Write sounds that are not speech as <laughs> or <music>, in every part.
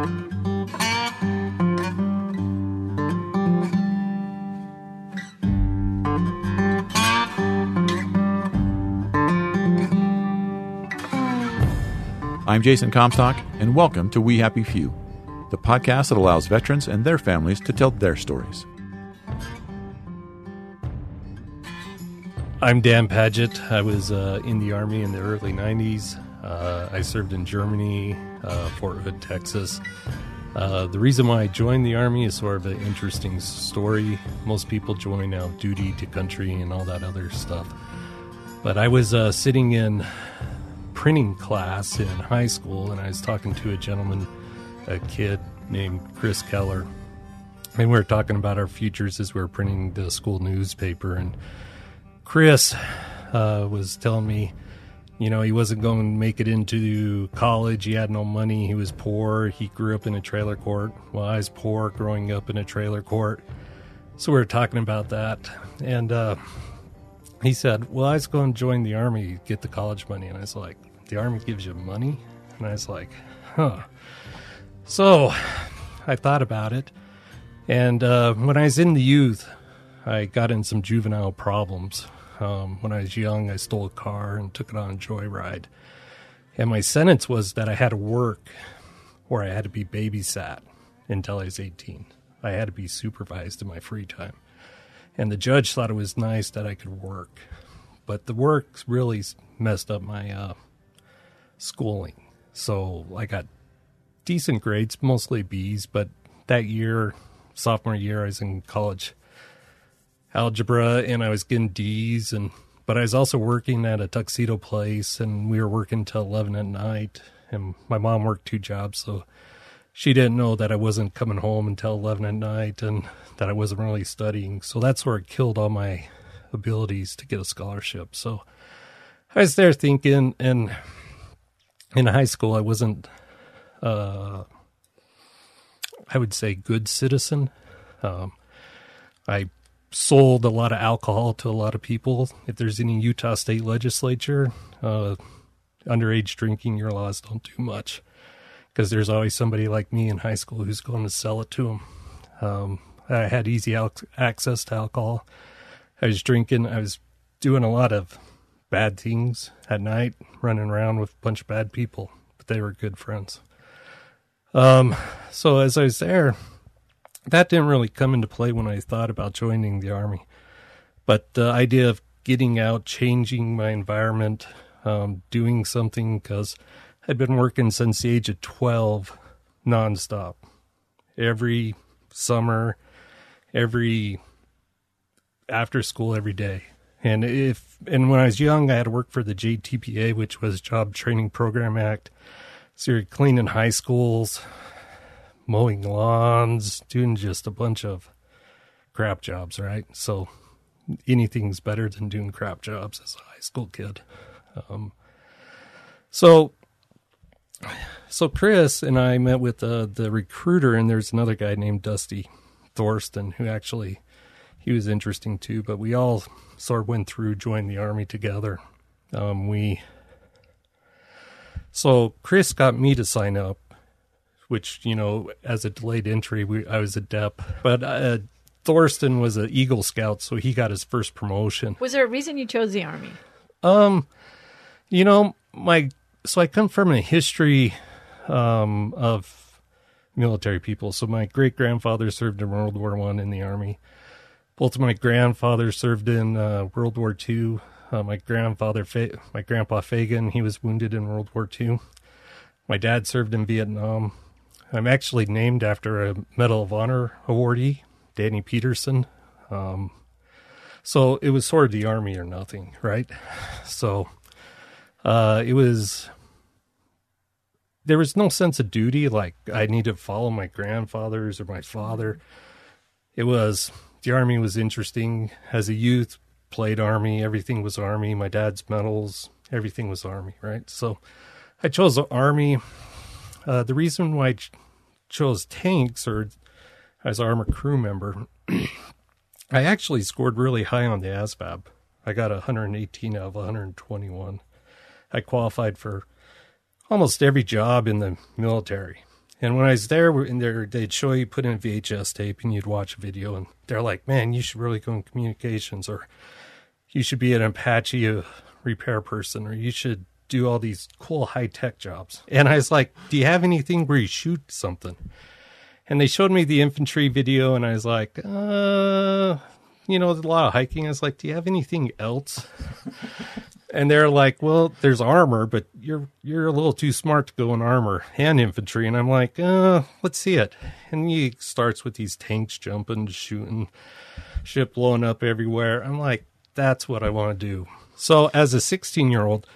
I'm Jason Comstock, and welcome to We Happy Few, the podcast that allows veterans and their families to tell their stories. I'm Dan Paget. I was uh, in the Army in the early 90s. Uh, I served in Germany, uh, Fort Hood, Texas. Uh, the reason why I joined the Army is sort of an interesting story. Most people join out duty to country and all that other stuff. But I was uh, sitting in printing class in high school, and I was talking to a gentleman, a kid named Chris Keller, and we were talking about our futures as we were printing the school newspaper. And Chris uh, was telling me, you know, he wasn't going to make it into college. He had no money. He was poor. He grew up in a trailer court. Well, I was poor growing up in a trailer court. So we were talking about that. And uh, he said, Well, I was going to join the Army, get the college money. And I was like, the army gives you money? And I was like, huh. So I thought about it. And uh, when I was in the youth, I got in some juvenile problems. Um, when I was young, I stole a car and took it on a joyride. And my sentence was that I had to work or I had to be babysat until I was 18. I had to be supervised in my free time. And the judge thought it was nice that I could work. But the work really messed up my uh, schooling. So I got decent grades, mostly B's, but that year, sophomore year, I was in college algebra and I was getting D's and but I was also working at a tuxedo place and we were working till 11 at night and my mom worked two jobs so she didn't know that I wasn't coming home until 11 at night and that I wasn't really studying. So that's where it killed all my abilities to get a scholarship. So I was there thinking and in high school, I wasn't, uh, I would say, good citizen. Um, I sold a lot of alcohol to a lot of people. If there's any Utah state legislature, uh, underage drinking, your laws don't do much because there's always somebody like me in high school who's going to sell it to them. Um, I had easy al- access to alcohol. I was drinking. I was doing a lot of bad things at night, running around with a bunch of bad people, but they were good friends. Um, so as I was there, that didn't really come into play when I thought about joining the army. But the idea of getting out, changing my environment, um, doing something because I'd been working since the age of 12 nonstop. Every summer, every after school, every day. And if and when I was young, I had to work for the JTPA, which was Job Training Program Act. So you're cleaning high schools, mowing lawns, doing just a bunch of crap jobs, right? So anything's better than doing crap jobs as a high school kid. Um, so, so Chris and I met with the recruiter, and there's another guy named Dusty Thorsten who actually he was interesting too. But we all sort of went through, joined the army together. Um, we so Chris got me to sign up, which you know, as a delayed entry, we, I was a DEP, but uh, Thorsten was an Eagle Scout, so he got his first promotion. Was there a reason you chose the army? Um, you know, my so I come from a history um, of military people. So my great grandfather served in World War One in the army. Both of my grandfathers served in uh, World War II. Uh, my grandfather, Fa- my grandpa Fagan, he was wounded in World War II. My dad served in Vietnam. I'm actually named after a Medal of Honor awardee, Danny Peterson. Um, so it was sort of the army or nothing, right? <laughs> So uh, it was. There was no sense of duty, like I need to follow my grandfathers or my father. It was the army was interesting as a youth. Played army, everything was army. My dad's medals, everything was army, right? So I chose the army. Uh, the reason why I ch- chose tanks or as armor crew member, <clears throat> I actually scored really high on the ASVAB. I got 118 out of 121. I qualified for almost every job in the military. And when I was there, there, they'd show you put in a VHS tape and you'd watch a video, and they're like, "Man, you should really go in communications, or you should be an Apache repair person, or you should do all these cool high tech jobs." And I was like, "Do you have anything where you shoot something?" And they showed me the infantry video, and I was like, "Uh, you know, a lot of hiking." I was like, "Do you have anything else?" <laughs> and they're like, "Well, there's armor, but you're you're a little too smart to go in armor and infantry." And I'm like, "Uh, let's see it." And he starts with these tanks jumping, shooting, ship blowing up everywhere. I'm like, "That's what I want to do." So, as a 16 year old,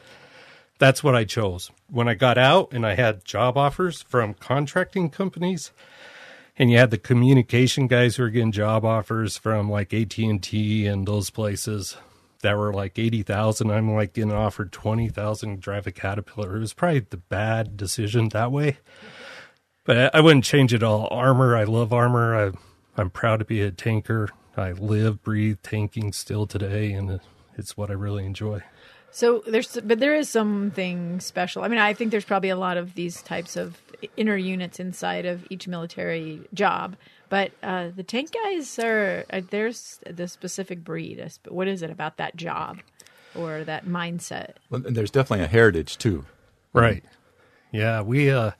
that's what I chose. When I got out and I had job offers from contracting companies, and you had the communication guys who were getting job offers from like AT&T and those places that were like 80,000. I'm like getting offered 20,000 drive a Caterpillar. It was probably the bad decision that way. But I wouldn't change it all. Armor, I love armor. I, I'm proud to be a tanker. I live, breathe tanking still today, and it's what I really enjoy. So there's, but there is something special. I mean, I think there's probably a lot of these types of inner units inside of each military job. But uh, the tank guys are uh, there's the specific breed. What is it about that job or that mindset? Well, and there's definitely a heritage too. Right. Yeah, we uh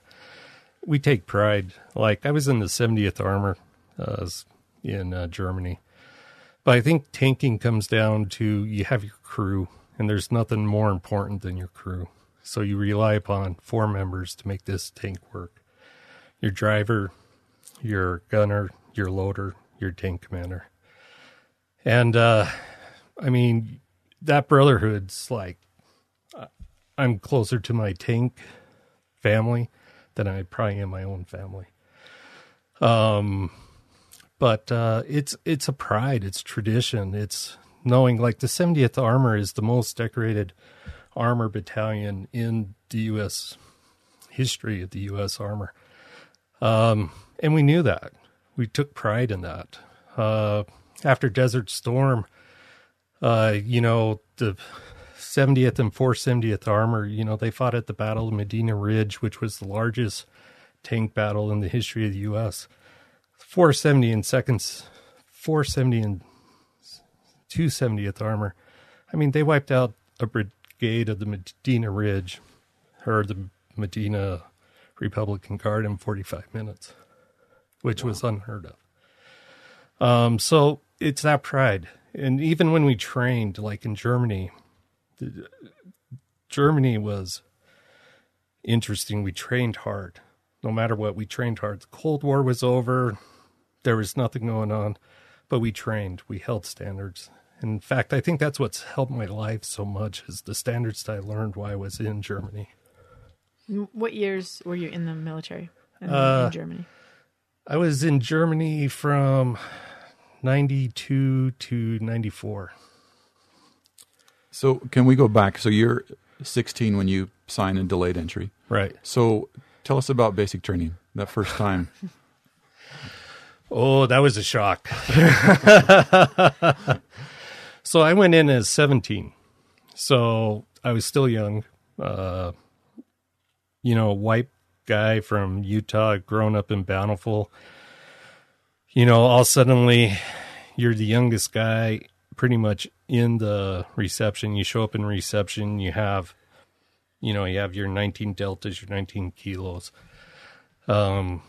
we take pride. Like I was in the 70th Armor uh, in uh, Germany. But I think tanking comes down to you have your crew and there's nothing more important than your crew. So you rely upon four members to make this tank work. Your driver, your gunner, your loader, your tank commander. And uh, I mean, that brotherhood's like, I'm closer to my tank family than I probably am my own family. Um, but uh, it's it's a pride, it's tradition, it's knowing like the 70th Armor is the most decorated armor battalion in the U.S. history of the U.S. Armor. Um, and we knew that. We took pride in that. Uh, after Desert Storm, uh, you know, the 70th and 470th Armor, you know, they fought at the Battle of Medina Ridge, which was the largest tank battle in the history of the U.S. 470 and seconds, 470 and 270th Armor. I mean, they wiped out a brigade of the Medina Ridge or the Medina Republican Guard in 45 minutes, which wow. was unheard of. Um, so it's that pride. And even when we trained, like in Germany, Germany was interesting. We trained hard. No matter what, we trained hard. The Cold War was over. There was nothing going on, but we trained. We held standards. In fact, I think that's what's helped my life so much is the standards that I learned while I was in Germany. What years were you in the military in, uh, in Germany? I was in Germany from 92 to 94. So, can we go back? So, you're 16 when you sign in delayed entry. Right. So, tell us about basic training that first time. <laughs> <laughs> oh, that was a shock. <laughs> so, I went in as 17. So, I was still young. Uh, you know, white guy from Utah, grown up in Bountiful. You know, all suddenly you're the youngest guy pretty much in the reception. You show up in reception, you have, you know, you have your 19 deltas, your 19 kilos, um,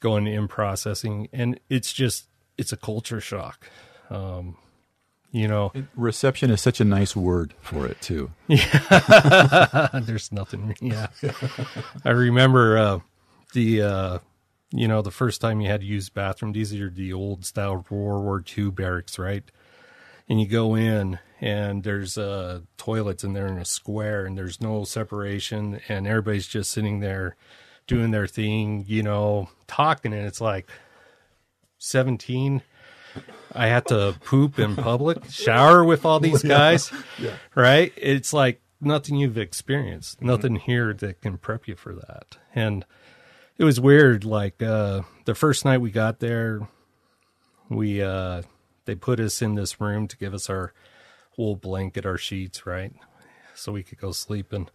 going in processing. And it's just, it's a culture shock. Um, you know. Reception is such a nice word for it too. <laughs> Yeah. <laughs> There's nothing yeah. <laughs> I remember uh, the uh, you know the first time you had to use bathroom these are the old style world war ii barracks right? And you go in and there's uh, toilets in there in a square and there's no separation and everybody's just sitting there doing their thing you know talking and it's like 17 I had to poop in public, shower with all these <laughs> guys, yeah. Yeah. right? It's like nothing you've experienced, mm-hmm. nothing here that can prep you for that. And it was weird. Like uh, the first night we got there, we uh, they put us in this room to give us our wool blanket, our sheets, right, so we could go sleep. And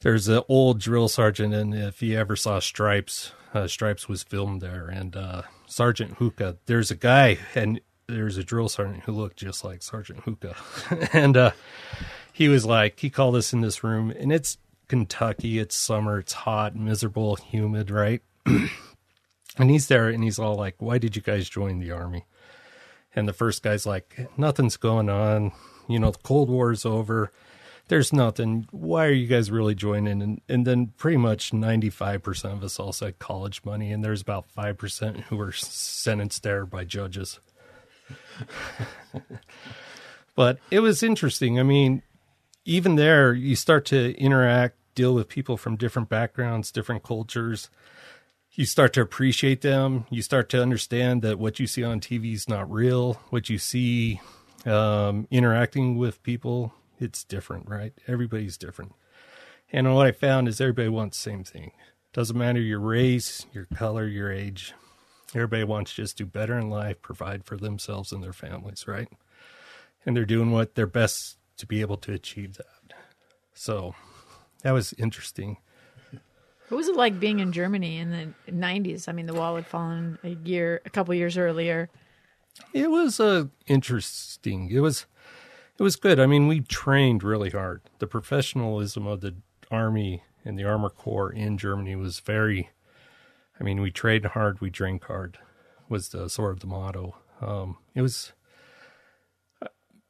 there's an old drill sergeant, and if you ever saw Stripes, uh, Stripes was filmed there, and uh, Sergeant Hulka. There's a guy, and there's a drill sergeant who looked just like Sergeant Hulka, <laughs> and uh, he was like, he called us in this room, and it's Kentucky, it's summer, it's hot, miserable, humid, right? <clears throat> and he's there, and he's all like, "Why did you guys join the army?" And the first guy's like, "Nothing's going on. You know, the Cold War's over." There's nothing. Why are you guys really joining? And and then pretty much 95% of us all said college money, and there's about 5% who were sentenced there by judges. <laughs> but it was interesting. I mean, even there, you start to interact, deal with people from different backgrounds, different cultures. You start to appreciate them. You start to understand that what you see on TV is not real. What you see um, interacting with people it's different, right? Everybody's different. And what I found is everybody wants the same thing. Doesn't matter your race, your color, your age. Everybody wants to just do better in life, provide for themselves and their families, right? And they're doing what they're best to be able to achieve that. So that was interesting. What was it like being in Germany in the 90s? I mean, the wall had fallen a year, a couple years earlier. It was uh, interesting. It was it was good. I mean, we trained really hard. The professionalism of the army and the armor corps in Germany was very. I mean, we trained hard, we drank hard, was the sort of the motto. Um, it was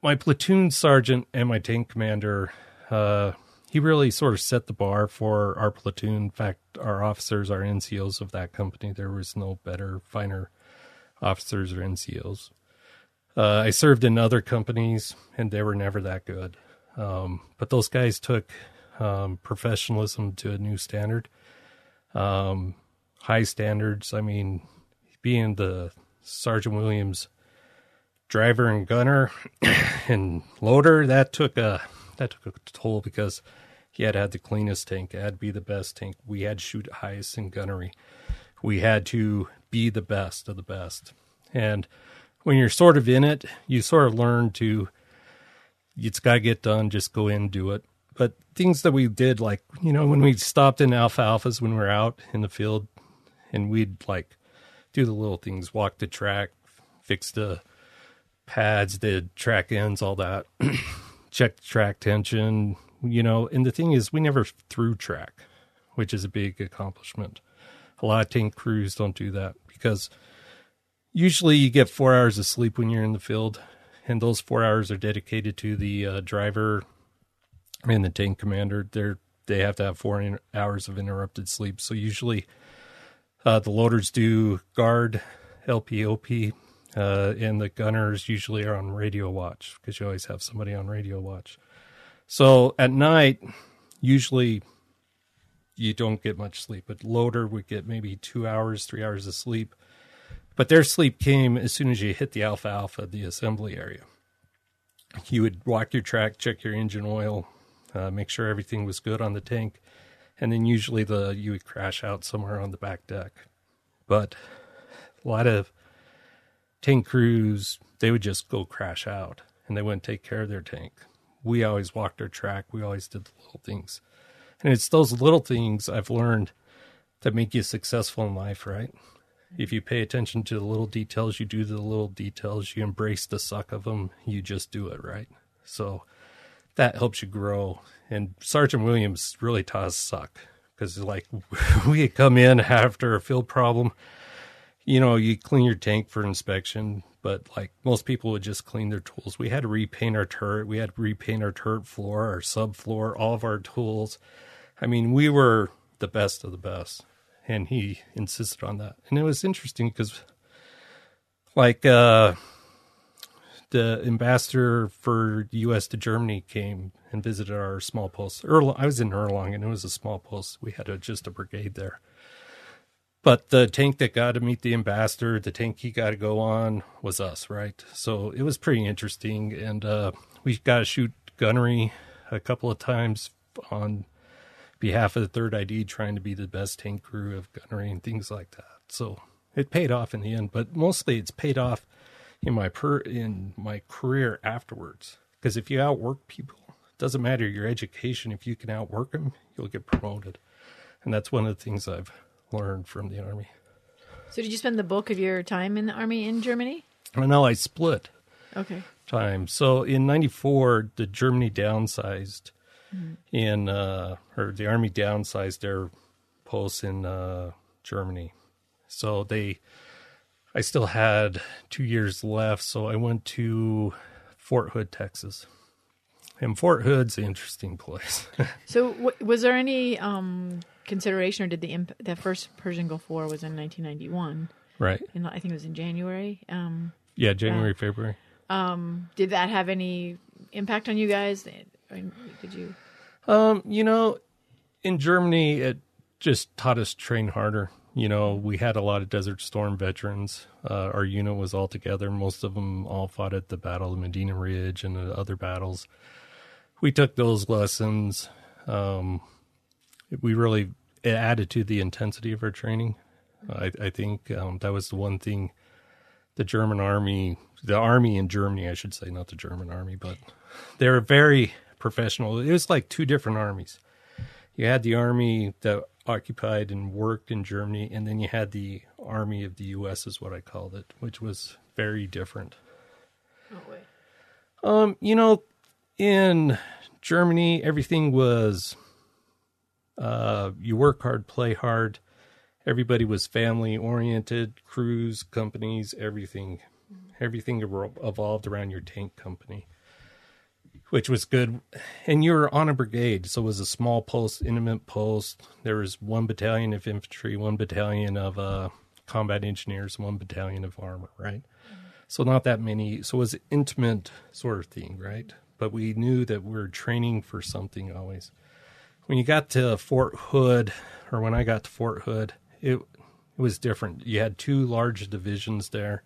my platoon sergeant and my tank commander. Uh, he really sort of set the bar for our platoon. In fact, our officers, our NCOs of that company, there was no better, finer officers or NCOs. Uh, I served in other companies, and they were never that good. Um, but those guys took um, professionalism to a new standard, um, high standards. I mean, being the Sergeant Williams driver and gunner <coughs> and loader, that took a that took a toll because he had had the cleanest tank. Had to be the best tank. We had to shoot highest in gunnery. We had to be the best of the best, and when you're sort of in it, you sort of learn to it's got to get done, just go in, do it. But things that we did, like, you know, when we stopped in Alpha Alphas when we were out in the field and we'd like do the little things, walk the track, fix the pads, the track ends, all that, <clears throat> check the track tension, you know. And the thing is, we never threw track, which is a big accomplishment. A lot of tank crews don't do that because usually you get four hours of sleep when you're in the field, and those four hours are dedicated to the uh, driver and the tank commander. They're they have to have four in- hours of interrupted sleep. So usually, uh, the loaders do guard, LPOP, uh, and the gunners usually are on radio watch because you always have somebody on radio watch. So at night, usually you don't get much sleep. But loader would get maybe two hours, three hours of sleep. But their sleep came as soon as you hit the Alpha Alpha, the assembly area. You would walk your track, check your engine oil, uh, make sure everything was good on the tank, and then usually the you would crash out somewhere on the back deck. But a lot of tank crews, they would just go crash out and they wouldn't take care of their tank. We always walked our track. We always did the little things. And it's those little things I've learned that make you successful in life, right? If you pay attention to the little details, you do the little details, you embrace the suck of them, you just do it, right? So that helps you grow. And Sergeant Williams really taught us suck because, like, <laughs> we come in after a field problem. You know, you clean your tank for inspection, but like most people would just clean their tools. We had to repaint our turret. We had to repaint our turret floor, our subfloor, all of our tools. I mean, we were the best of the best and he insisted on that. And it was interesting because, like, uh, the ambassador for U.S. to Germany came and visited our small post. Erl- I was in Erlangen, and it was a small post. We had a, just a brigade there. But the tank that got to meet the ambassador, the tank he got to go on, was us, right? So it was pretty interesting, and uh, we got to shoot gunnery a couple of times on behalf of the third ID trying to be the best tank crew of gunnery and things like that. So it paid off in the end, but mostly it's paid off in my per in my career afterwards. Because if you outwork people, it doesn't matter your education. If you can outwork them, you'll get promoted. And that's one of the things I've learned from the army. So, did you spend the bulk of your time in the army in Germany? Uh, I know I split Okay. time. So in '94, the Germany downsized in, uh, or the army downsized their posts in uh, Germany. So they, I still had two years left. So I went to Fort Hood, Texas. And Fort Hood's an interesting place. <laughs> So, w- was there any um, consideration, or did the imp- the first Persian Gulf War was in 1991? right. In, I think it was in January. Um, Yeah, January, February. did that have any impact on you guys? Did you? Um, you know, in Germany, it just taught us to train harder. You know, we had a lot of Desert Storm veterans. Uh, our unit was all together. Most of them all fought at the Battle of Medina Ridge and the other battles. We took those lessons. Um, we really added to the intensity of our training. I, I think um, that was the one thing the German army, the army in Germany, I should say, not the German army, but they're very professional. It was like two different armies. You had the army that occupied and worked in Germany, and then you had the army of the U.S. is what I called it, which was very different. Oh, wait. Um, you know, in Germany, everything was uh, you work hard, play hard. Everybody was family oriented, crews, companies, everything. Everything evolved around your tank company, which was good. And you were on a brigade, so it was a small post, intimate post. There was one battalion of infantry, one battalion of uh, combat engineers, one battalion of armor, right? So not that many. So it was intimate sort of thing, right? But we knew that we were training for something always. When you got to Fort Hood, or when I got to Fort Hood, it it was different. You had two large divisions there,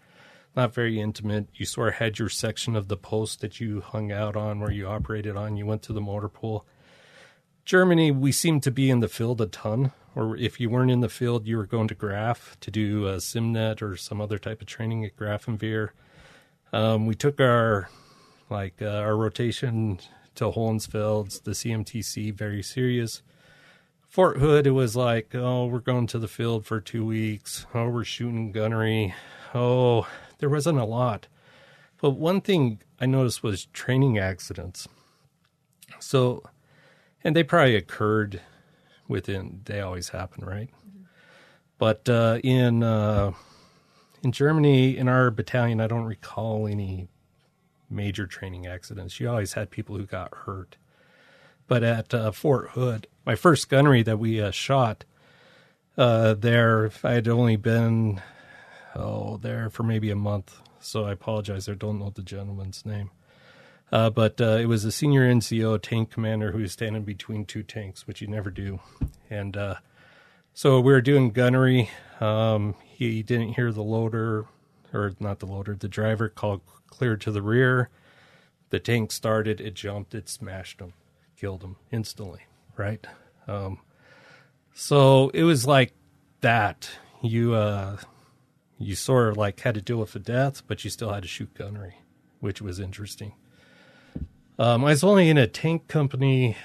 not very intimate. You sort of had your section of the post that you hung out on, where you operated on. You went to the motor pool. Germany, we seemed to be in the field a ton, or if you weren't in the field, you were going to Graf to do a SimNet or some other type of training at Grafenwehr. Um, we took our like uh, our rotation to Hohenfels, the CMTC, very serious. Fort Hood, it was like, oh, we're going to the field for two weeks. Oh, we're shooting gunnery. Oh, there wasn't a lot. But one thing I noticed was training accidents. So, and they probably occurred within, they always happen, right? But uh, in uh, in Germany, in our battalion, I don't recall any major training accidents. You always had people who got hurt. But at uh, Fort Hood, my first gunnery that we uh, shot uh, there, if I had only been oh there for maybe a month, so I apologize. I don't know the gentleman's name. Uh, but uh, it was a senior NCO tank commander who was standing between two tanks, which you never do. And uh, so we were doing gunnery. Um, he didn't hear the loader, or not the loader, the driver called clear to the rear. The tank started, it jumped, it smashed him, killed him instantly, right? Um, so it was like that. You uh, you sort of like had to deal with the death, but you still had to shoot gunnery, which was interesting. Um, I was only in a tank company.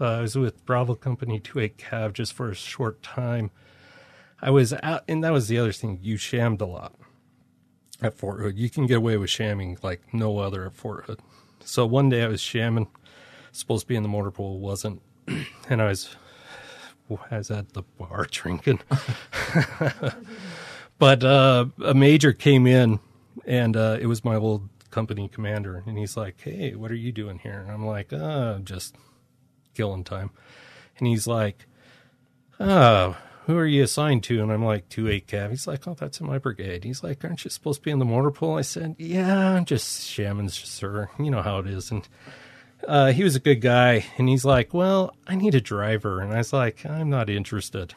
Uh, I was with Bravo Company 28 Cav just for a short time. I was out, and that was the other thing. You shammed a lot at Fort Hood. You can get away with shamming like no other at Fort Hood. So one day I was shamming, supposed to be in the motor pool, wasn't, <clears throat> and I was, I was at the bar drinking. <laughs> but uh, a major came in, and uh, it was my old company commander, and he's like, "Hey, what are you doing here?" And I'm like, "Uh, just killing time." And he's like, "Oh, who are you assigned to?" And I'm like, "Two eight cav." He's like, "Oh, that's in my brigade." He's like, "Aren't you supposed to be in the mortar pool?" I said, "Yeah, I'm just shamming, sir. You know how it is." And uh, he was a good guy, and he's like, "Well, I need a driver," and I was like, "I'm not interested.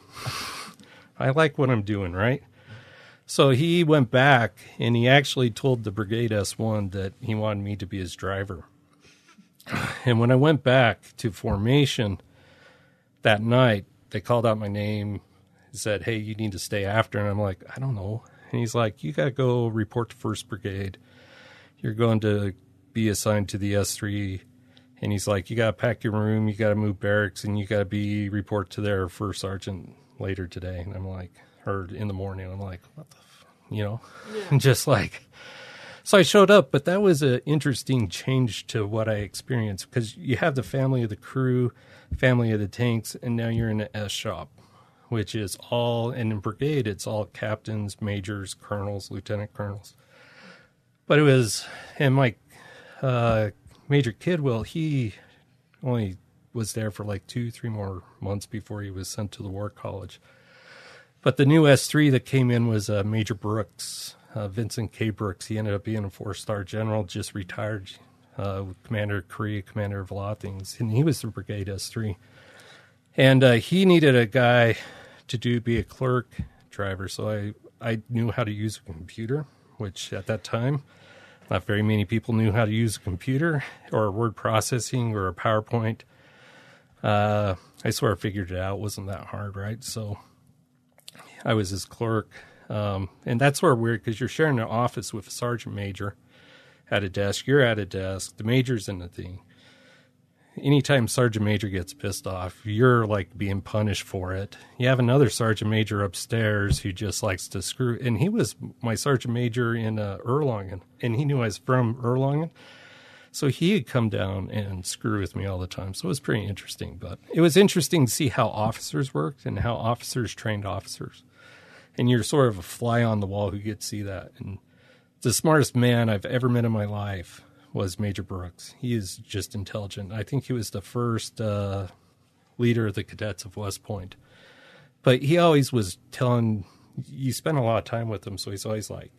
<laughs> I like what I'm doing, right?" So he went back and he actually told the Brigade S1 that he wanted me to be his driver. <sighs> And when I went back to formation that night, they called out my name, and said, Hey, you need to stay after. And I'm like, I don't know. And he's like, You got to go report to 1st Brigade. You're going to be assigned to the S3 and he's like, "You got to pack your room, you got to move barracks, and you got to be report to their first sergeant later today." And I'm like, or in the morning. I'm like, "What the, f-? you know?" And <laughs> just like, so I showed up, but that was an interesting change to what I experienced because you have the family of the crew, family of the tanks, and now you're in an S shop, which is all, and in brigade, it's all captains, majors, colonels, lieutenant colonels. But it was, and my uh, Major Kidwell, he only was there for like two, three more months before he was sent to the War College. But the new S3 that came in was uh, Major Brooks, uh, Vincent K. Brooks. He ended up being a four star general, just retired, uh, commander of Korea, commander of a lot of things. And he was the Brigade S3. And uh, he needed a guy to do be a clerk driver. So I, I knew how to use a computer, which at that time, not very many people knew how to use a computer or word processing or a PowerPoint. Uh, I sort of figured it out. It wasn't that hard, right? So I was his clerk. Um, and that's sort of weird because you're sharing an office with a sergeant major at a desk. You're at a desk. The major's in the thing. Anytime sergeant major gets pissed off, you're like being punished for it. You have another sergeant major upstairs who just likes to screw. And he was my sergeant major in uh, Erlangen, and he knew I was from Erlangen. So he had come down and screw with me all the time. So it was pretty interesting. But it was interesting to see how officers worked and how officers trained officers. And you're sort of a fly on the wall who to see that. And the smartest man I've ever met in my life was Major Brooks. He is just intelligent. I think he was the first uh, leader of the cadets of West Point. But he always was telling you spend a lot of time with him, so he's always like,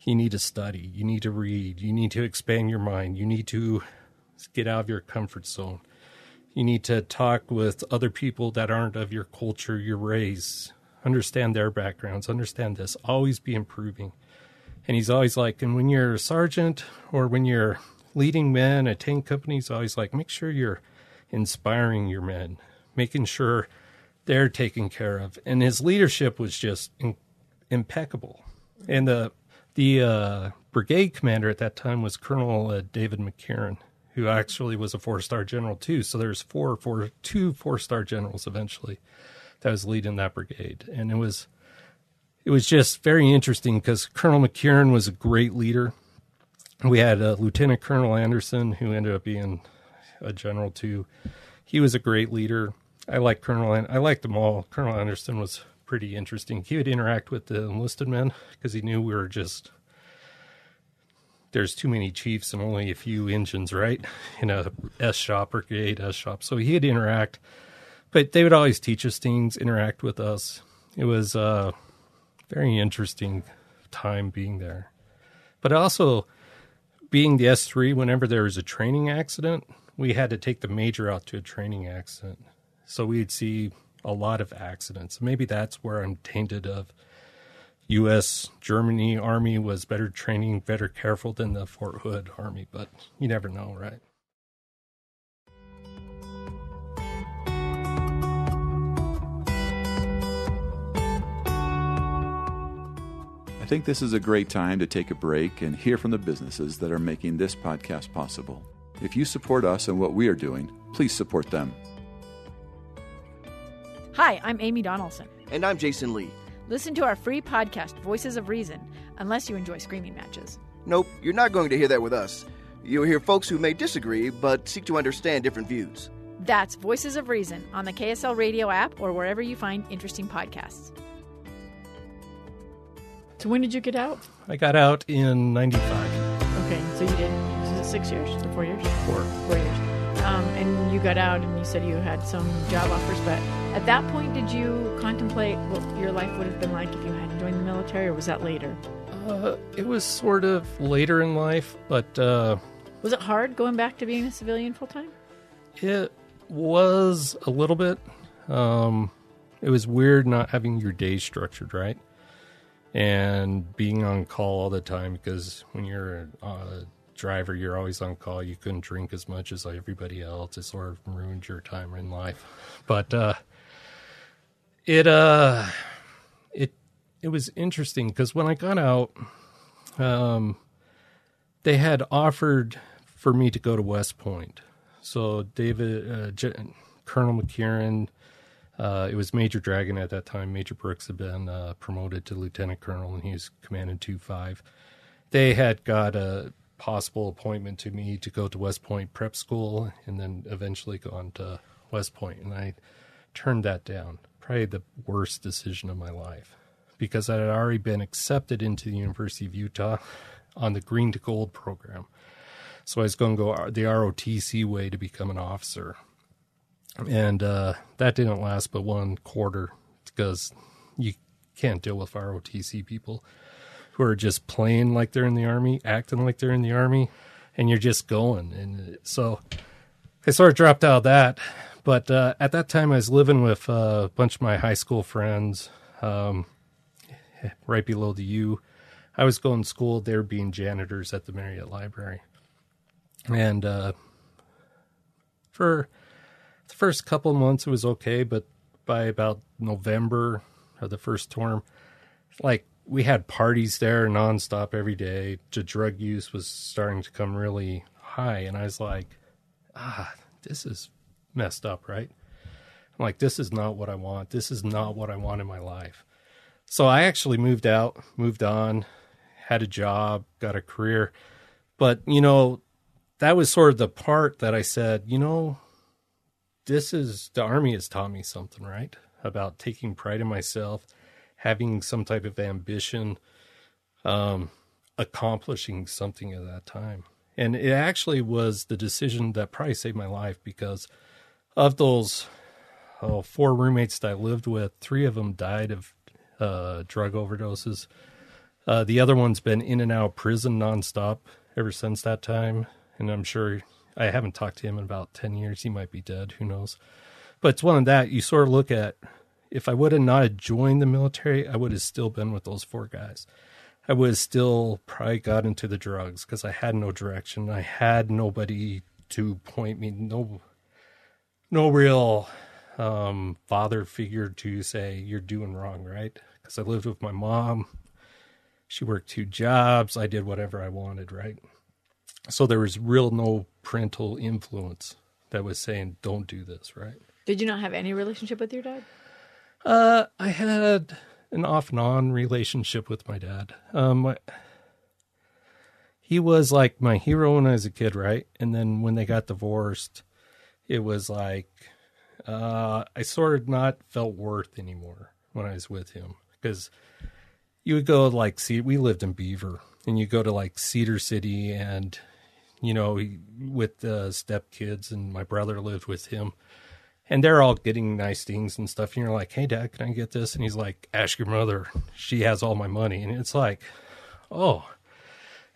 you need to study, you need to read, you need to expand your mind, you need to get out of your comfort zone. You need to talk with other people that aren't of your culture, your race, understand their backgrounds, understand this, always be improving. And he's always like, and when you're a sergeant or when you're leading men at tank companies, always like, make sure you're inspiring your men, making sure they're taken care of. And his leadership was just in, impeccable. And the the uh, brigade commander at that time was Colonel uh, David McKiernan, who actually was a four star general too. So there's four, four, two four star generals eventually that was leading that brigade, and it was it was just very interesting because Colonel McKiernan was a great leader. We had uh, Lieutenant Colonel Anderson, who ended up being a general too. He was a great leader. I like Colonel. I liked them all. Colonel Anderson was pretty interesting. He would interact with the enlisted men because he knew we were just there's too many chiefs and only a few engines, right? In a S shop, brigade S shop. So he'd interact, but they would always teach us things, interact with us. It was a very interesting time being there. But also being the S3, whenever there was a training accident, we had to take the major out to a training accident. So we'd see a lot of accidents. Maybe that's where I'm tainted of U.S. Germany Army was better training, better careful than the Fort Hood Army, but you never know, right? Think this is a great time to take a break and hear from the businesses that are making this podcast possible. If you support us and what we are doing, please support them. Hi, I'm Amy Donaldson. And I'm Jason Lee. Listen to our free podcast, Voices of Reason, unless you enjoy screaming matches. Nope, you're not going to hear that with us. You'll hear folks who may disagree but seek to understand different views. That's Voices of Reason on the KSL Radio app or wherever you find interesting podcasts. So when did you get out? I got out in 95. Okay, so you did was it six years or four years? Four. Four years. Um, and you got out and you said you had some job offers, but at that point, did you contemplate what your life would have been like if you hadn't joined the military, or was that later? Uh, it was sort of later in life, but uh, Was it hard going back to being a civilian full time? it was a little bit. Um, it was weird not having your day structured right and being on call all the time because when you're a driver, you're always on call. You couldn't drink as much as everybody else. It sort of ruined your time in life. But uh, it uh, it it was interesting because when I got out, um, they had offered for me to go to West Point. So David, uh, Colonel McKiernan, uh, it was Major Dragon at that time. Major Brooks had been uh, promoted to lieutenant colonel, and he was commanding two five. They had got a possible appointment to me to go to West Point Prep School, and then eventually go on to West Point, and I turned that down. Probably the worst decision of my life because I had already been accepted into the University of Utah on the Green to Gold program. So I was going to go the ROTC way to become an officer. And uh, that didn't last but one quarter because you can't deal with ROTC people who are just playing like they're in the army, acting like they're in the army, and you're just going. And so I sort of dropped out of that. But uh, at that time, I was living with uh, a bunch of my high school friends um, right below the U. I was going to school. They were being janitors at the Marriott Library. And uh, for the first couple months, it was okay. But by about November of the first term, like we had parties there nonstop every day. The drug use was starting to come really high. And I was like, ah, this is messed up, right? I'm like, this is not what I want. This is not what I want in my life. So I actually moved out, moved on, had a job, got a career. But, you know, that was sort of the part that I said, you know, this is the army has taught me something, right? About taking pride in myself, having some type of ambition, um, accomplishing something at that time. And it actually was the decision that probably saved my life because of those oh, four roommates that I lived with, three of them died of uh, drug overdoses. Uh, the other one's been in and out of prison nonstop ever since that time, and I'm sure I haven't talked to him in about ten years. He might be dead. Who knows? But it's one of that you sort of look at. If I would have not joined the military, I would have still been with those four guys. I would have still probably got into the drugs because I had no direction. I had nobody to point me, no, no real um, father figure to say you're doing wrong, right? Because I lived with my mom. She worked two jobs. I did whatever I wanted, right? So there was real no parental influence that was saying don't do this, right? Did you not have any relationship with your dad? Uh, I had an off and on relationship with my dad. Um, he was like my hero when I was a kid, right? And then when they got divorced, it was like uh, I sort of not felt worth anymore when I was with him because you would go like see we lived in Beaver and you go to like Cedar City and you know with the step kids and my brother lived with him. And they're all getting nice things and stuff. And you're like hey dad can I get this? And he's like ask your mother. She has all my money. And it's like oh.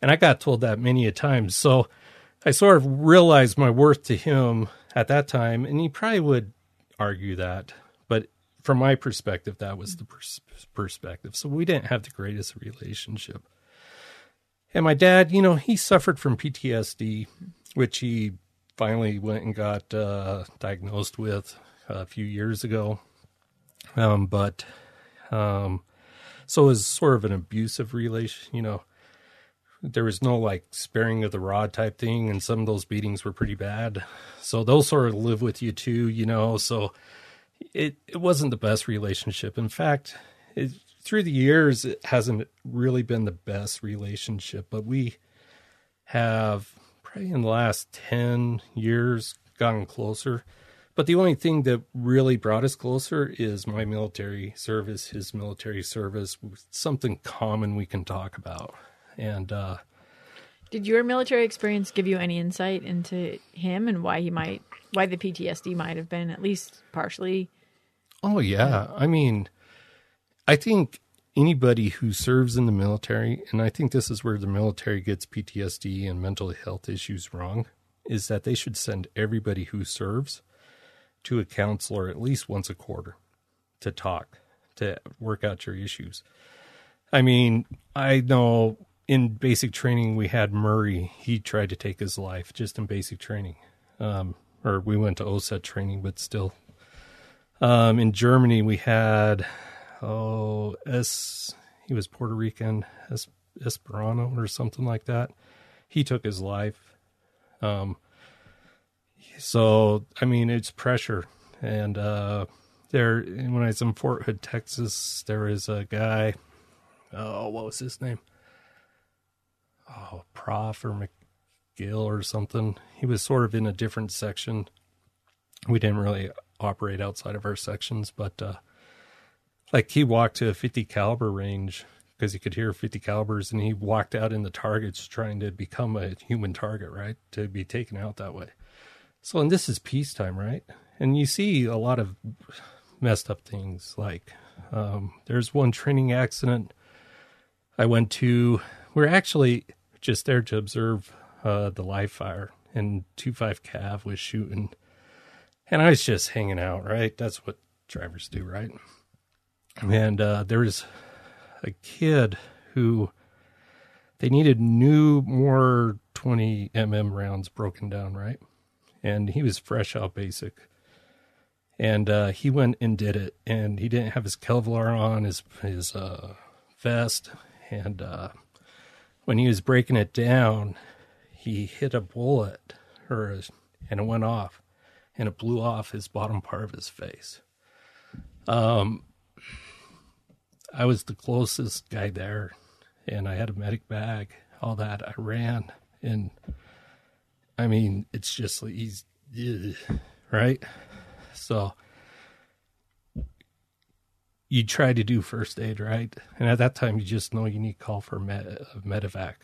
And I got told that many a times. So I sort of realized my worth to him at that time. And he probably would argue that, but from my perspective, that was the pers- perspective. So we didn't have the greatest relationship. And my dad, you know, he suffered from PTSD, which he finally went and got uh, diagnosed with a few years ago. Um, but um, so it was sort of an abusive relation, you know. There was no like sparing of the rod type thing, and some of those beatings were pretty bad. So those sort of live with you too, you know. So it it wasn't the best relationship. In fact, it, through the years, it hasn't really been the best relationship. But we have probably in the last ten years gotten closer. But the only thing that really brought us closer is my military service, his military service, something common we can talk about. And uh, did your military experience give you any insight into him and why he might, why the PTSD might have been at least partially? Oh yeah, I mean, I think anybody who serves in the military, and I think this is where the military gets PTSD and mental health issues wrong, is that they should send everybody who serves to a counselor at least once a quarter to talk, to work out your issues. I mean, I know in basic training we had Murray. He tried to take his life just in basic training. Um, or we went to OSUT training, but still. Um, in Germany we had oh S he was Puerto Rican es, Esperano or something like that. He took his life. Um, So I mean, it's pressure, and uh, there when I was in Fort Hood, Texas, there was a guy. Oh, what was his name? Oh, Prof or McGill or something. He was sort of in a different section. We didn't really operate outside of our sections, but uh, like he walked to a 50 caliber range because he could hear 50 calibers, and he walked out in the targets trying to become a human target, right, to be taken out that way. So, and this is peacetime, right? And you see a lot of messed up things. Like um, there's one training accident I went to. We're actually just there to observe uh, the live fire, and two five Cav was shooting, and I was just hanging out. Right, that's what drivers do, right? And uh, there was a kid who they needed new, more 20 mm rounds broken down, right? And he was fresh out basic and uh, he went and did it. And he didn't have his Kevlar on, his his uh, vest, and uh, when he was breaking it down, he hit a bullet, or and it went off, and it blew off his bottom part of his face. Um, I was the closest guy there, and I had a medic bag, all that. I ran, and I mean, it's just he's right so you try to do first aid, right? And at that time, you just know you need to call for med- medevac,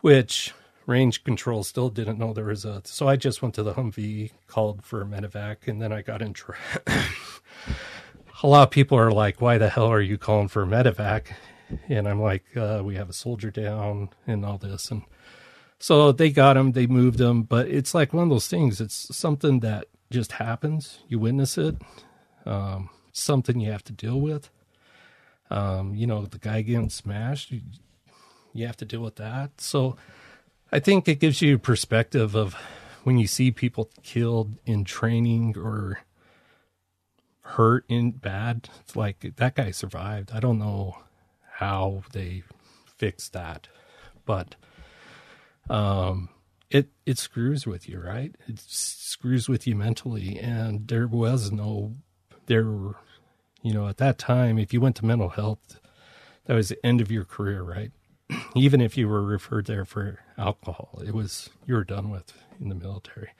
which range control still didn't know there was a. So I just went to the Humvee, called for medevac, and then I got in. Tra- a lot of people are like, "Why the hell are you calling for medevac?" And I'm like, uh, "We have a soldier down and all this." And so they got him, they moved him, but it's like one of those things. It's something that just happens. You witness it. Um, something you have to deal with. Um, you know, the guy getting smashed, you, you have to deal with that. So I think it gives you a perspective of when you see people killed in training or hurt in bad. It's like that guy survived. I don't know how they fixed that, but um, it it screws with you, right? It screws with you mentally, and there was no there, you know, at that time, if you went to mental health, that was the end of your career, right? <clears throat> Even if you were referred there for alcohol, it was you were done with in the military.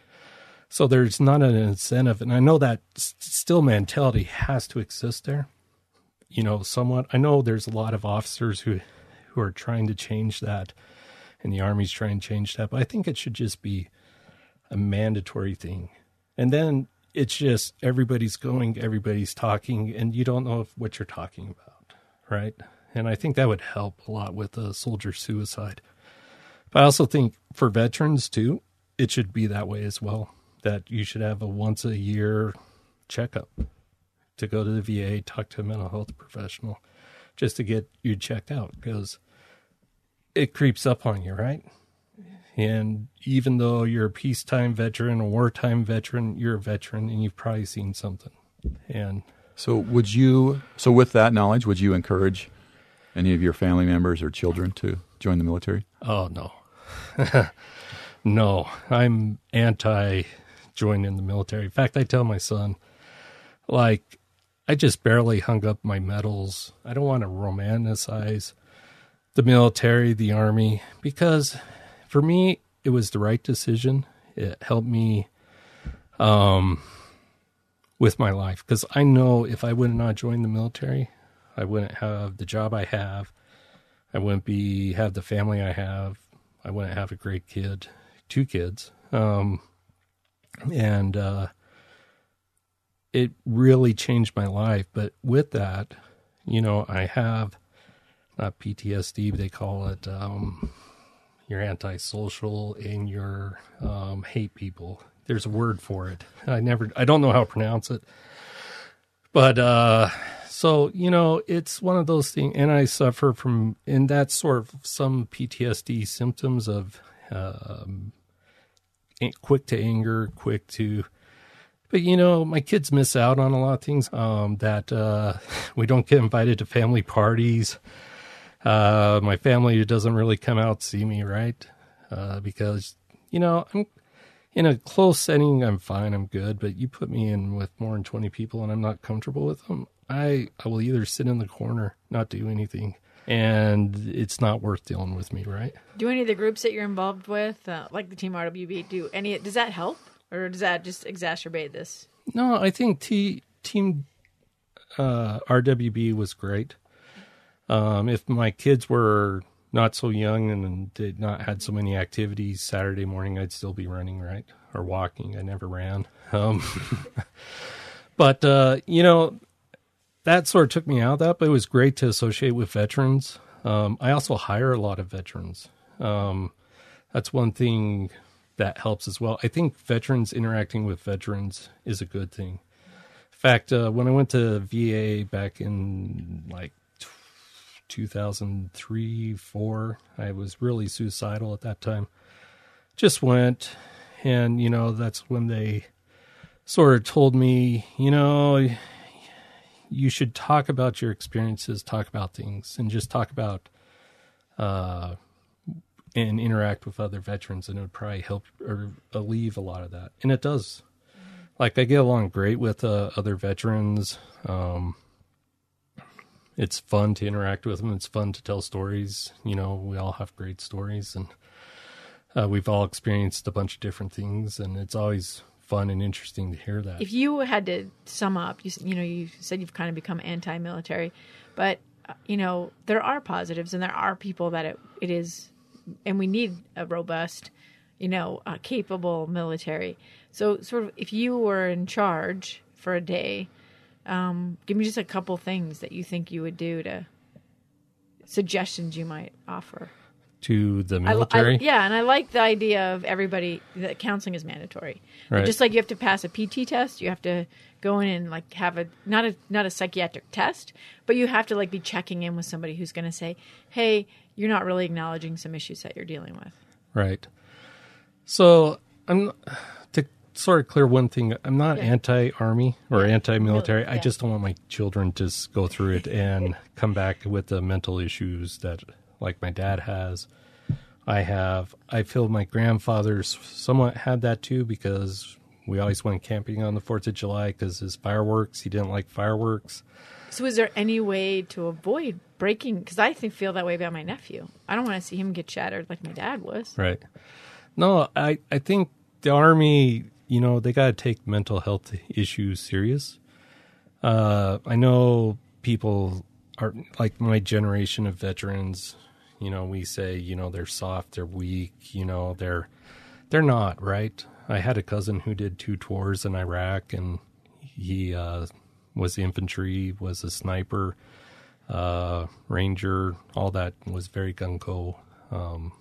So there's not an incentive, and I know that still mentality has to exist there. You know, somewhat. I know there's a lot of officers who who are trying to change that and the army's trying to change that. But I think it should just be a mandatory thing. And then it's just everybody's going, everybody's talking, and you don't know what you're talking about, right? And I think that would help a lot with a soldier suicide. But I also think for veterans too, it should be that way as well. That you should have a once a year checkup to go to the VA, talk to a mental health professional, just to get you checked out because it creeps up on you, right? And even though you're a peacetime veteran, a wartime veteran, you're a veteran and you've probably seen something. And so, would you, so with that knowledge, would you encourage any of your family members or children to join the military? Oh, no. <laughs> no, I'm anti joining the military. In fact, I tell my son, like, I just barely hung up my medals. I don't want to romanticize the military, the army, because for me, it was the right decision. It helped me um, with my life because I know if I would not join the military, I wouldn't have the job I have. I wouldn't be have the family I have. I wouldn't have a great kid, two kids, um, and uh, it really changed my life. But with that, you know, I have not PTSD, they call it um, you're antisocial and you're um, hate people. There's a word for it. I never, I don't know how to pronounce it, but uh, so you know, it's one of those things. And I suffer from, and that's sort of some PTSD symptoms of um, quick to anger, quick to but you know, my kids miss out on a lot of things. Um, that uh, <laughs> we don't get invited to family parties. Uh, my family doesn't really come out see me, right? Uh, because you know, I'm, in a close setting, I'm fine, I'm good. But you put me in with more than 20 people and I'm not comfortable with them, I, I will either sit in the corner, not do anything, and it's not worth dealing with me, right? Do any of the groups that you're involved with, uh, like the Team RWB, do any? Does that help, or does that just exacerbate this? No, I think T, Team uh, RWB was great. Um, if my kids were not so young and did not had so many activities Saturday morning, I'd still be running, right, or walking. I never ran. Um, <laughs> but uh, you know, that sort of took me out of that, but it was great to associate with veterans. Um, I also hire a lot of veterans. Um, that's one thing that helps as well. I think veterans interacting with veterans is a good thing. In fact, uh, when I went to VA back in like 2003, four, I was really suicidal at that time. Just went, and you know that's when they sort of told me, you know, you should talk about your experiences, talk about things, and just talk about uh, and interact with other veterans, and it would probably help or alleviate a lot of that. And it does. Like I get along great with uh, other veterans. Um, it's fun to interact with them. It's fun to tell stories. You know, we all have great stories, and uh, we've all experienced a bunch of different things, and it's always fun and interesting to hear that. If you had to sum up, you you know, you said you've kind of become anti-military, but uh, you know there are positives and there are people that it, it is, and we need a robust, you know, uh, capable military. So, sort of, if you were in charge for a day, um, give me just a couple things that you think you would do to suggestions you might offer to the military. I, I, yeah, and I like the idea of everybody that counseling is mandatory. Right. Just like you have to pass a PT test, you have to go in and like have a not a not a psychiatric test, but you have to like be checking in with somebody who's going to say, "Hey, you're not really acknowledging some issues that you're dealing with." Right. So, I'm to sort of clear one thing. I'm not yeah. anti-army or yeah. anti-military. Yeah. I just don't want my children to go through it and come back with the mental issues that like my dad has. I have. I feel my grandfather's somewhat had that too because we always went camping on the Fourth of July because his fireworks. He didn't like fireworks. So, is there any way to avoid breaking? Because I think feel that way about my nephew. I don't want to see him get shattered like my dad was. Right. No, I I think the army. You know, they got to take mental health issues serious. Uh, I know people are like my generation of veterans you know, we say, you know, they're soft, they're weak, you know, they're they're not, right? I had a cousin who did two tours in Iraq and he uh, was infantry, was a sniper, uh, ranger, all that was very gung ho. Um,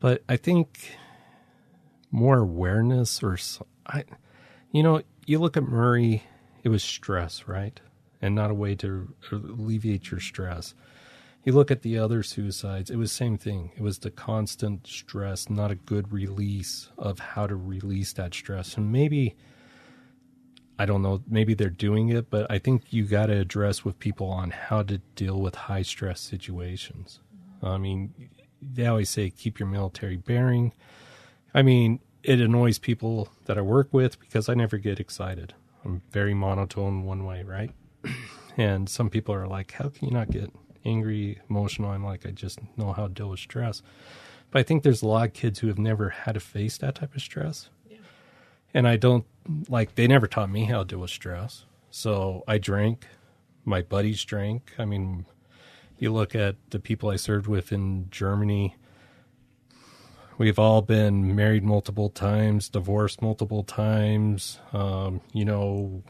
but I think more awareness or I, you know, you look at Murray, it was stress, right? And not a way to alleviate your stress you look at the other suicides, it was same thing. It was the constant stress, not a good release of how to release that stress. And maybe I don't know, maybe they're doing it, but I think you got to address with people on how to deal with high stress situations. I mean, they always say keep your military bearing. I mean, it annoys people that I work with because I never get excited. I'm very monotone one way, right? <clears throat> and some people are like, how can you not get angry, emotional. I'm like, I just know how to deal with stress. But I think there's a lot of kids who have never had to face that type of stress. Yeah. And I don't like, they never taught me how to deal with stress. So I drank, my buddies drank. I mean, you look at the people I served with in Germany, we've all been married multiple times, divorced multiple times. Um, you know,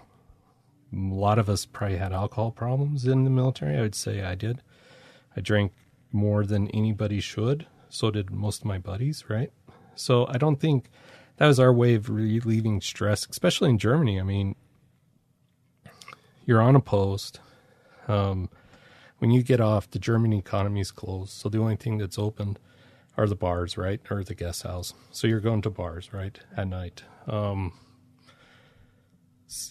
a lot of us probably had alcohol problems in the military. I would say I did. I drank more than anybody should. So did most of my buddies, right? So I don't think that was our way of relieving stress, especially in Germany. I mean, you're on a post. Um, when you get off, the German economy is closed. So the only thing that's open are the bars, right? Or the guest house. So you're going to bars, right? At night. Um,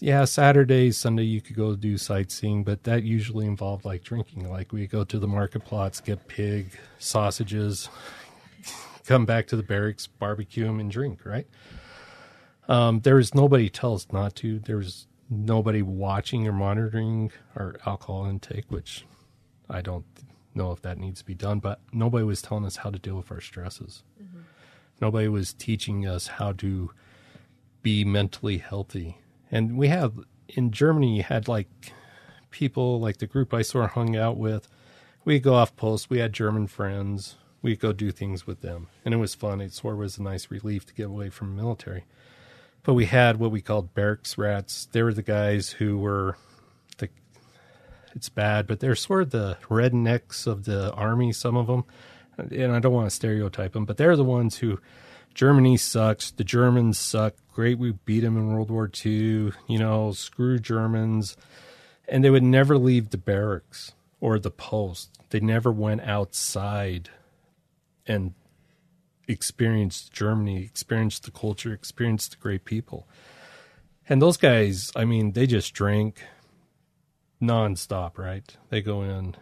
yeah, Saturday, Sunday you could go do sightseeing, but that usually involved like drinking. Like we go to the market plots, get pig sausages, come back to the barracks, barbecue them, and drink. Right? Um, there was nobody tell us not to. There was nobody watching or monitoring our alcohol intake, which I don't know if that needs to be done. But nobody was telling us how to deal with our stresses. Mm-hmm. Nobody was teaching us how to be mentally healthy. And we have in Germany, you had like people like the group I sort of hung out with. We'd go off post. We had German friends. We'd go do things with them, and it was fun. It sort of was a nice relief to get away from the military. But we had what we called barracks rats. They were the guys who were the. It's bad, but they're sort of the rednecks of the army. Some of them, and I don't want to stereotype them, but they're the ones who Germany sucks. The Germans suck. Great, we beat them in World War II. You know, screw Germans. And they would never leave the barracks or the post. They never went outside and experienced Germany, experienced the culture, experienced the great people. And those guys, I mean, they just drink nonstop, right? They go in.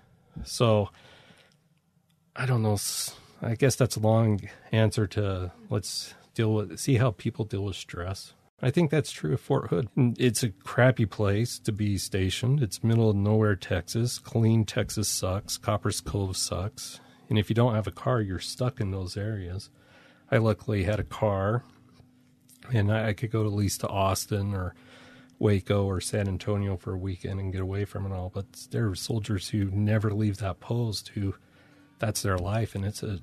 So I don't know I guess that's a long answer to let's deal with see how people deal with stress. I think that's true of Fort Hood. It's a crappy place to be stationed. It's middle of nowhere, Texas. Killeen Texas sucks. Copperas Cove sucks. And if you don't have a car, you're stuck in those areas. I luckily had a car, and I, could go at least to Austin or Waco or San Antonio for a weekend and get away from it all. But there are soldiers who never leave that post who that's their life, and it's a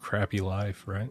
crappy life, right?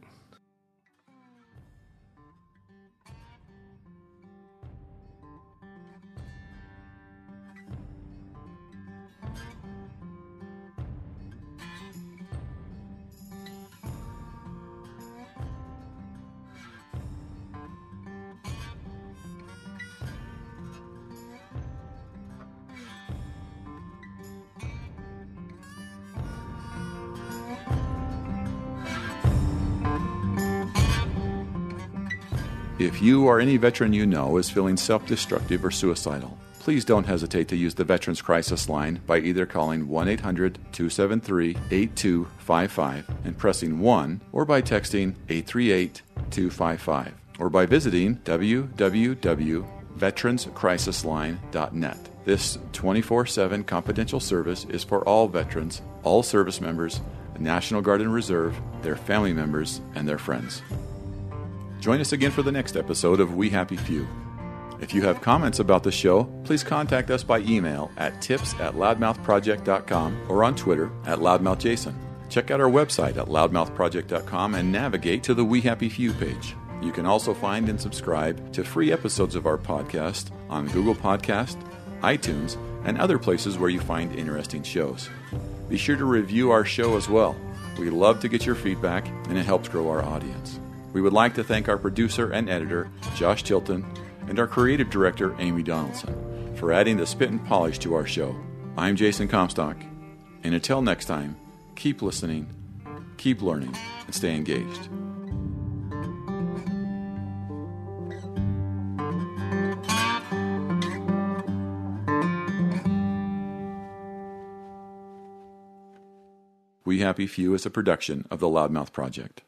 If you or any veteran you know is feeling self destructive or suicidal, please don't hesitate to use the Veterans Crisis Line by either calling 1 800 273 8255 and pressing 1 or by texting 838 255 or by visiting www.veteranscrisisline.net. This 24 7 confidential service is for all veterans, all service members, the National Guard and Reserve, their family members, and their friends. Join us again for the next episode of We Happy Few. If you have comments about the show, please contact us by email at tips at loudmouthproject.com or on Twitter at loudmouthjason. Check out our website at loudmouthproject.com and navigate to the We Happy Few page. You can also find and subscribe to free episodes of our podcast on Google Podcast, iTunes, and other places where you find interesting shows. Be sure to review our show as well. We love to get your feedback, and it helps grow our audience. We would like to thank our producer and editor, Josh Tilton, and our creative director, Amy Donaldson, for adding the spit and polish to our show. I'm Jason Comstock, and until next time, keep listening, keep learning, and stay engaged. We Happy Few is a production of the Loudmouth Project.